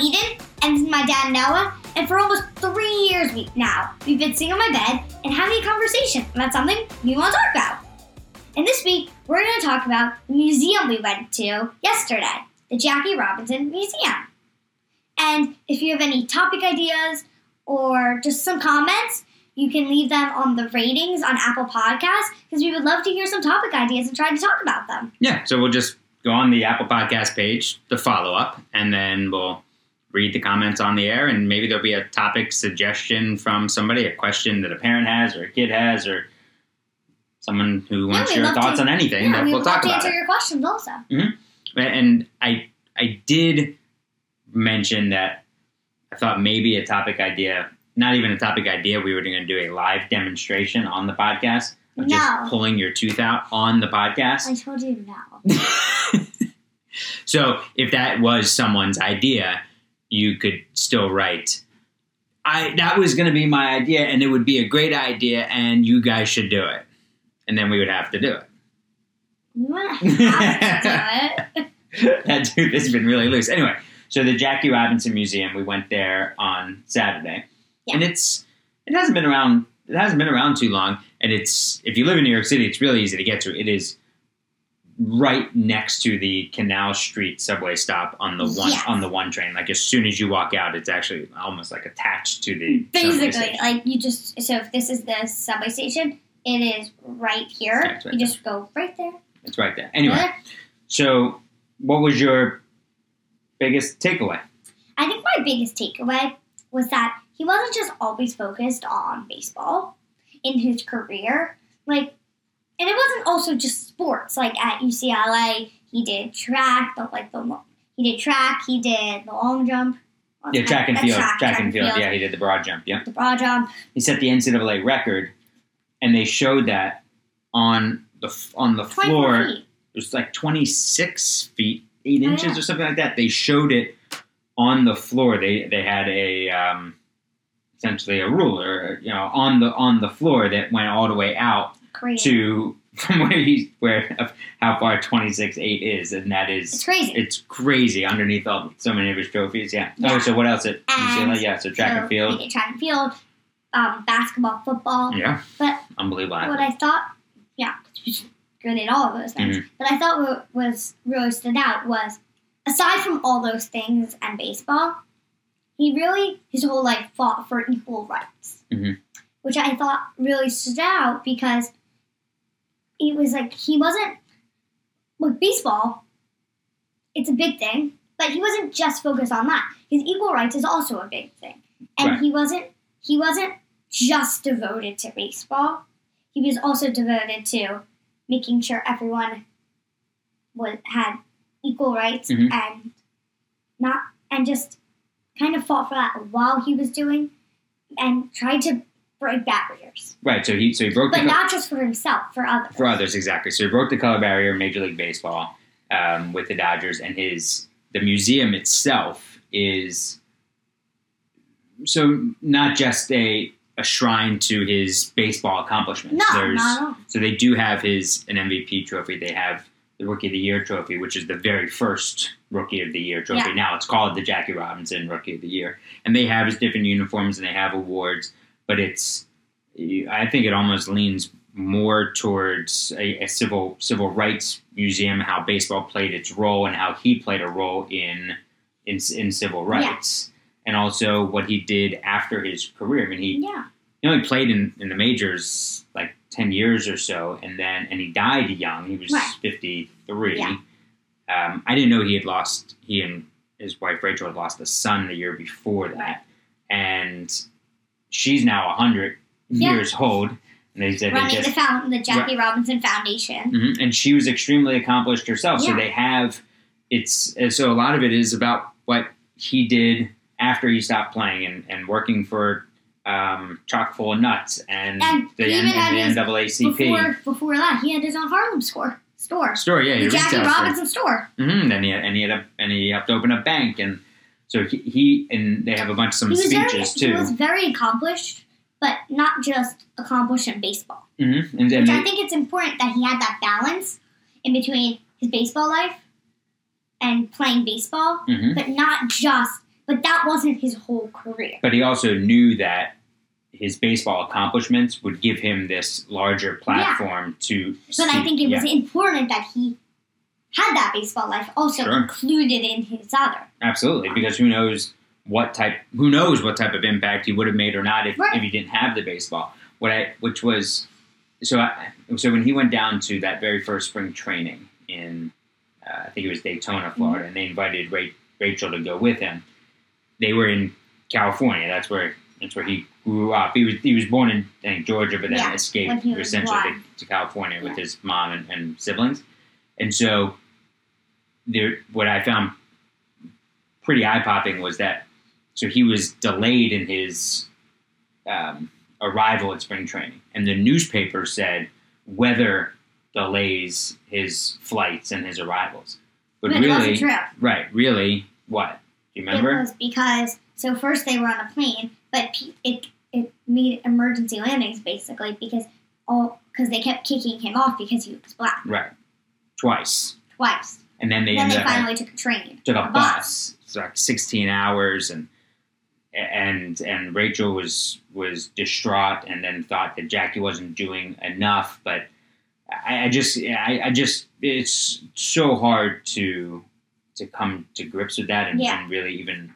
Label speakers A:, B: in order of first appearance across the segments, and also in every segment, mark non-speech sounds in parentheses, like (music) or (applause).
A: Eden, and this is my dad Noah. And for almost three years we, now, we've been sitting on my bed and having a conversation about something we want to talk about. And this week, we're going to talk about the museum we went to yesterday, the Jackie Robinson Museum. And if you have any topic ideas or just some comments, you can leave them on the ratings on Apple Podcasts because we would love to hear some topic ideas and try to talk about them.
B: Yeah, so we'll just go on the Apple Podcast page, the follow up, and then we'll read the comments on the air, and maybe there'll be a topic suggestion from somebody, a question that a parent has or a kid has, or someone who wants your thoughts
A: to-
B: on anything
A: Yeah,
B: that
A: we
B: we'll talk
A: to
B: about.
A: answer
B: It.
A: your questions also. Mm-hmm.
B: And I I did mention that I thought maybe a topic idea, not even a topic idea, we were going to do a live demonstration on the podcast of
A: No.
B: just pulling your tooth out on the podcast.
A: I told you no. (laughs)
B: so if that was someone's idea, you could still write. I that was going to be my idea, and it would be a great idea, and you guys should do it, and then we would have to do it.
A: We wouldn't have to do it.
B: that tooth has been really loose. Anyway, so the Jackie Robinson Museum, we went there on Saturday,
A: Yeah.
B: and it's it hasn't been around. It hasn't been around too long, and it's if you live in New York City, it's really easy to get to. It is right next to the Canal Street subway stop on the one
A: Yes.
B: on the one train. Like as soon as you walk out, it's actually almost like attached to the
A: Basically, like you just so if this is the subway station, it is right here.
B: Yeah, right
A: you just go right there.
B: It's right there. Anyway,
A: There.
B: so what was your biggest takeaway?
A: I think my biggest takeaway was that he wasn't just always focused on baseball in his career. Like, and it wasn't also just sports. Like at UCLA, he did track, the like the he did track, he did the long jump. What's
B: Yeah, track and field. Track, and field. Yeah, he did the broad jump. Yeah.
A: The broad jump.
B: he set the NCAA record, and they showed that on the on the floor.
A: feet.
B: It was like 26 feet, eight
A: Oh,
B: inches
A: yeah.
B: or something like that. They showed it on the floor. They they had a um, essentially a ruler, you know, on the on the floor that went all the way out
A: Crazy.
B: to (laughs) from where he's where of how far 26 eight is, and that is
A: It's crazy.
B: it's crazy underneath all so many of his trophies. Yeah.
A: Yeah.
B: Oh, so what else at
A: And?
B: Yeah. So track
A: So
B: and field.
A: Track and field, um, basketball, football.
B: Yeah.
A: But
B: Unbelievable.
A: what I thought, yeah, (laughs) good at all of those things.
B: Mm-hmm.
A: But I thought what was really stood out was, aside from all those things and baseball, he really his whole life fought for equal rights,
B: Mhm.
A: which I thought really stood out because it was like he wasn't with baseball. It's a big thing, but he wasn't just focused on that. His equal rights is also a big thing, and
B: Right.
A: he wasn't he wasn't just devoted to baseball. He was also devoted to making sure everyone was had equal rights
B: Mhm.
A: and not and just kind of fought for that while he was doing and tried to break barriers,
B: Right. So he so he broke
A: but
B: co-
A: not just for himself, for others.
B: for others exactly. So he broke the color barrier in Major League Baseball um, with the Dodgers, and his the museum itself is so not just a a shrine to his baseball accomplishments.
A: No,
B: There's,
A: not at all.
B: So they do have his an MVP trophy. They have the Rookie of the Year trophy, which is the very first Rookie of the Year trophy.
A: Yeah.
B: Now it's called the Jackie Robinson Rookie of the Year, and they have his different uniforms and they have awards. But it's, I think it almost leans more towards a, a civil civil rights museum, how baseball played its role and how he played a role in in, in civil rights. And also what he did after his career. I mean, he
A: Yeah,
B: he only played in, in the majors like 10 years or so and then and he died young he was
A: Right.
B: 53
A: Yeah.
B: um, i didn't know he had lost he and his wife rachel had lost a son the year before that and she's now 100
A: Yeah.
B: years old and they said they
A: running
B: just
A: the found the Jackie Robinson Foundation.
B: Mhm. and she was extremely accomplished herself. So they have it's so a lot of it is about what he did after he stopped playing and, and working for um, Chock full of nuts and,
A: And
B: the,
A: he
B: N- and
A: his-
B: the NAACP
A: Before before that, he had his own Harlem score store,
B: store. Yeah,
A: the Jackie
B: retail store.
A: Robinson store.
B: Mm-hmm. Then he had, and he had a, and he helped open a bank and so he, he and they have a bunch of some
A: He was very
B: speeches
A: he was very accomplished, but not just accomplished in baseball.
B: mm-hmm. And then
A: Which
B: they,
A: I think it's important that he had that balance in between his baseball life and playing baseball,
B: Mhm.
A: but not just but that wasn't his whole career.
B: But he also knew that his baseball accomplishments would give him this larger platform to.
A: But I think it was
B: yeah,
A: important that he had that baseball life also
B: Sure.
A: included in his other.
B: absolutely because who knows what type who knows what type of impact he would have made or not if,
A: Right.
B: if he didn't have the baseball. What I which was so I, so when he went down to that very first spring training in uh, I think it was Daytona, Florida, and they invited Ra- Rachel to go with him. They were in California. That's where that's where he grew up. He was he was born in think, Georgia, but then
A: Yeah,
B: escaped essentially to, to California with his mom and, and siblings. And so, there, what I found pretty eye popping was that so he was delayed in his um, arrival at spring training, and the newspaper said weather delays his flights and his arrivals. But,
A: But
B: really, right? Really, what do you remember?
A: It was because so first they were on a plane, but it it made emergency landings basically because all because they kept kicking him off because he was black
B: right, twice,
A: twice.
B: and then they
A: then
B: ended
A: they finally took a train,
B: took a,
A: a
B: bus.
A: bus.
B: It's like sixteen hours, and and and Rachel was was distraught, and then thought that Jackie wasn't doing enough. But I, I just I, I just it's so hard to to come to grips with that and,
A: Yeah.
B: and really even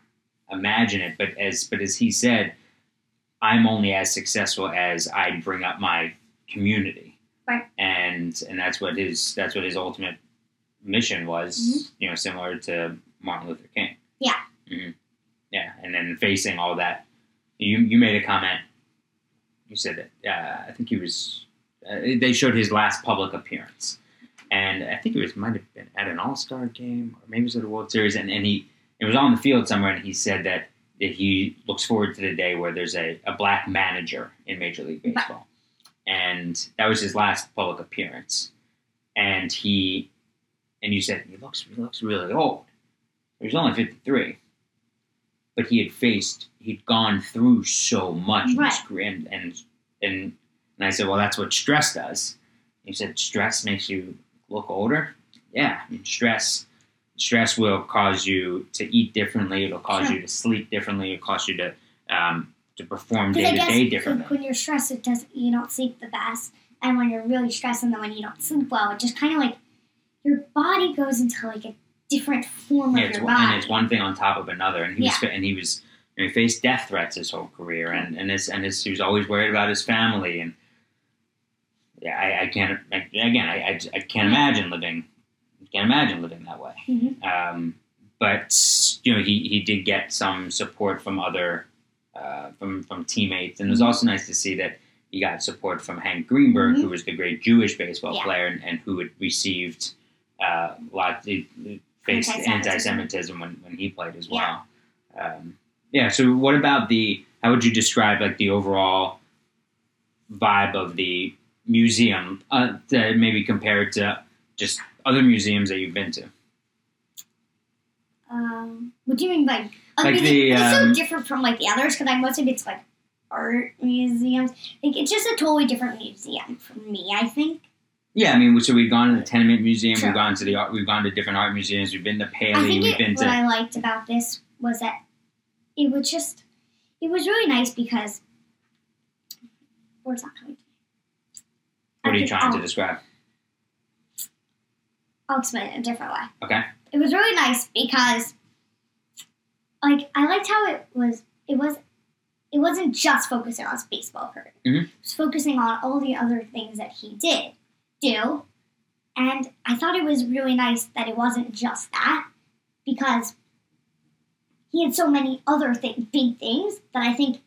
B: imagine it. But as but as he said, I'm only as successful as I bring up my community,
A: Right.
B: and and that's what his that's what his ultimate mission was.
A: Mhm.
B: You know, similar to Martin Luther King.
A: Yeah.
B: hmm Yeah, and then facing all that, you you made a comment. You said that uh, I think he was. Uh, they showed his last public appearance, and I think it was might have been at an All Star game or maybe it was at a World Series, and, and he it was on the field somewhere, and he said that that he looks forward to the day where there's a, a black manager in Major League Baseball, and that was his last public appearance, and he and you said he looks he looks really old. He was only fifty three, but he had faced he'd gone through so much
A: Right.
B: and and and, and I said, well, that's what stress does. He said, stress makes you look older. Yeah, I mean, stress stress will cause you to eat differently. It'll cause
A: Sure.
B: you to sleep differently. It'll cause you to um, to perform day to day differently.
A: when you're stressed, it doesn't you don't sleep the best, and when you're really stressed, and then when you don't sleep well, it just kind of like your body goes into like a different form
B: Yeah,
A: of your body.
B: and it's one thing on top of another. And he was and he was you know, he faced death threats his whole career, and and his, and his, he was always worried about his family. And yeah, I, I can't I, again I, I, I can't imagine living can't imagine living that way.
A: Mhm.
B: Um, but you know he, he did get some support from other uh, from from teammates, and it was
A: Mhm.
B: also nice to see that he got support from Hank Greenberg,
A: Mhm.
B: who was the great Jewish baseball
A: Yeah.
B: player, and, and who had received uh, a lot. Faced
A: Anti-Semitism.
B: when, when he played as well. Um, yeah. So, what about the? How would you describe like the overall vibe of the museum? Uh, maybe compared to just other museums that you've been to.
A: Um, what do you mean by? I
B: Like the,
A: it's so
B: um,
A: different from like the others because like most of it's like art museums. Like it's just a totally different museum for me. I think.
B: Yeah, I mean, so we've gone to the Tenement Museum.
A: Sure.
B: We've gone to the art. We've gone to different art museums. We've been to Paley.
A: I think
B: We've
A: it,
B: been
A: what
B: to.
A: I liked about this was that it was just it was really nice because where's that coming?
B: what are you trying to
A: I'll-
B: describe?
A: I'll explain it a different way.
B: Okay.
A: It was really nice because, like, I liked how it was. It was. It wasn't just focusing on his baseball career.
B: Mhm.
A: It was focusing on all the other things that he did do, and I thought it was really nice that it wasn't just that because he had so many other th- big things that I think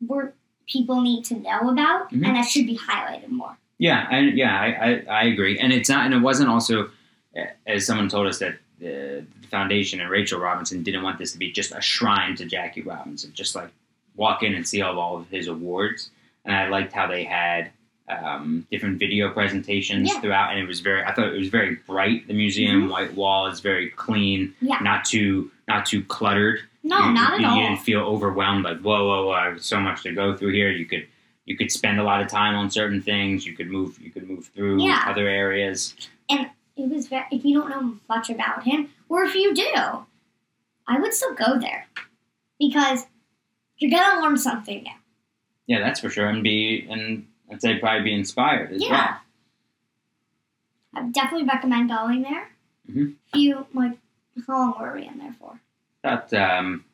A: were people need to know about,
B: Mhm.
A: and that should be highlighted more.
B: Yeah, I, yeah, I, I, I agree. And it's not, and it wasn't also, as someone told us that the foundation and Rachel Robinson didn't want this to be just a shrine to Jackie Robinson, just like walk in and see all, of his awards. And I liked how they had um, different video presentations
A: Yeah.
B: throughout, and it was very. I thought it was very bright. The museum
A: Mhm.
B: white wall is very clean,
A: Yeah.
B: not too not too cluttered.
A: No,
B: you,
A: not at
B: you,
A: all.
B: You didn't feel overwhelmed, like whoa, whoa, whoa! I have so much to go through here. You could you could spend a lot of time on certain things. You could move you could move through
A: Yeah.
B: other areas.
A: it very, if you don't know much about him, or if you do, I would still go there. because you're gonna learn something new.
B: Yeah, that's for sure, and be and I'd say probably be inspired as well.
A: Yeah. I would definitely recommend going there.
B: Mhm.
A: You like, how long were we in there for?
B: well. About um,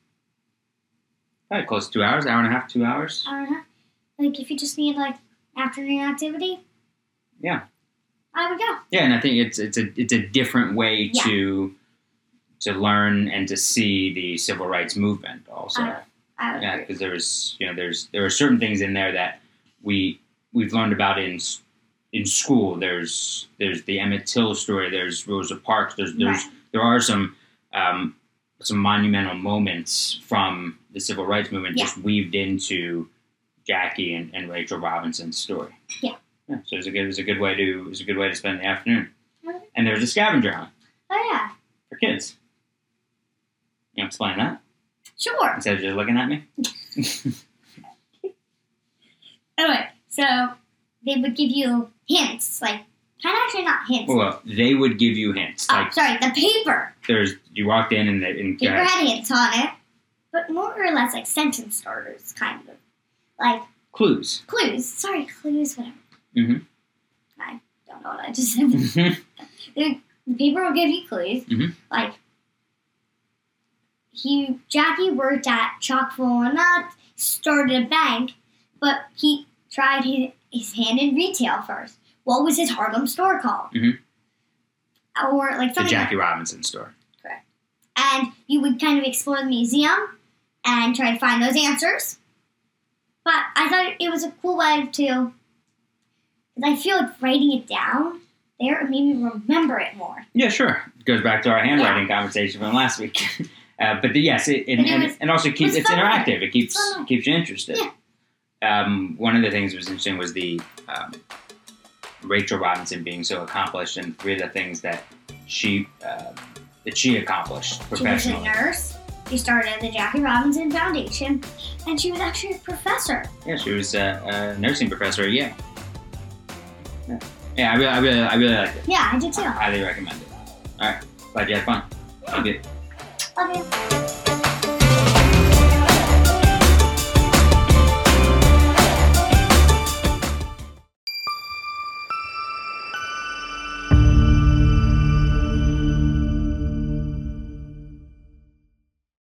B: probably close to two hours, hour and a half, two hours.
A: I don't know. Like if you just need like afternoon activity.
B: Yeah.
A: I would go.
B: Yeah, and I think it's it's a it's a different way
A: Yeah.
B: to to learn and to see the civil rights movement also.
A: I- I
B: Yeah, because there was, you know, there's there are certain things in there that we we've learned about in in school. There's there's the Emmett Till story. There's Rosa Parks. There's there's
A: Right.
B: there are some um, some monumental moments from the civil rights movement
A: Yeah.
B: just weaved into Jackie and, and Rachel Robinson's story.
A: Yeah.
B: Yeah. So it's a good it's a good way to it's a good way to spend the afternoon.
A: Okay.
B: And there's a scavenger hunt
A: Oh yeah,
B: for kids. You want to explain that
A: sure.
B: instead of just looking at me? (laughs)
A: Anyway, so they would give you hints, like kind of actually not hints.
B: Well, they would give you hints.
A: oh,
B: Like
A: sorry, the paper.
B: there's, you walked in and, they, and
A: Paper
B: uh,
A: had hints on it, but more or less like sentence starters, kind of like
B: clues.
A: clues. Sorry, clues, whatever.
B: Mhm.
A: I don't know what I just said. paper will give you clues,
B: Mhm.
A: like he Jackie worked at Chock full of nuts, started a bank, but he tried his, his hand in retail first. What was his Harlem store called?
B: Mhm.
A: Or like
B: the. Jackie Robinson store. Correct.
A: And you would kind of explore the museum and try to find those answers. But I thought it was a cool way to, because I feel like writing it down there it made me remember it more.
B: Yeah, sure. It goes back to our handwriting conversation from last week. (laughs) uh, but the, yes, it, and,
A: And it was-
B: and also keeps it's interactive. It keeps keeps you interested.
A: Yeah.
B: Um, one of the things that was interesting was the um, Rachel Robinson being so accomplished, and three of the things that she uh, that she accomplished professionally.
A: She was a nurse. She started the Jackie Robinson Foundation, and she was actually a professor.
B: Yeah, she was uh, a nursing professor at Yale. Yeah, yeah I, really, I really, I really liked it.
A: Yeah, I did too.
B: I highly recommend it. All right, glad you had fun. Thank you.
A: Okay.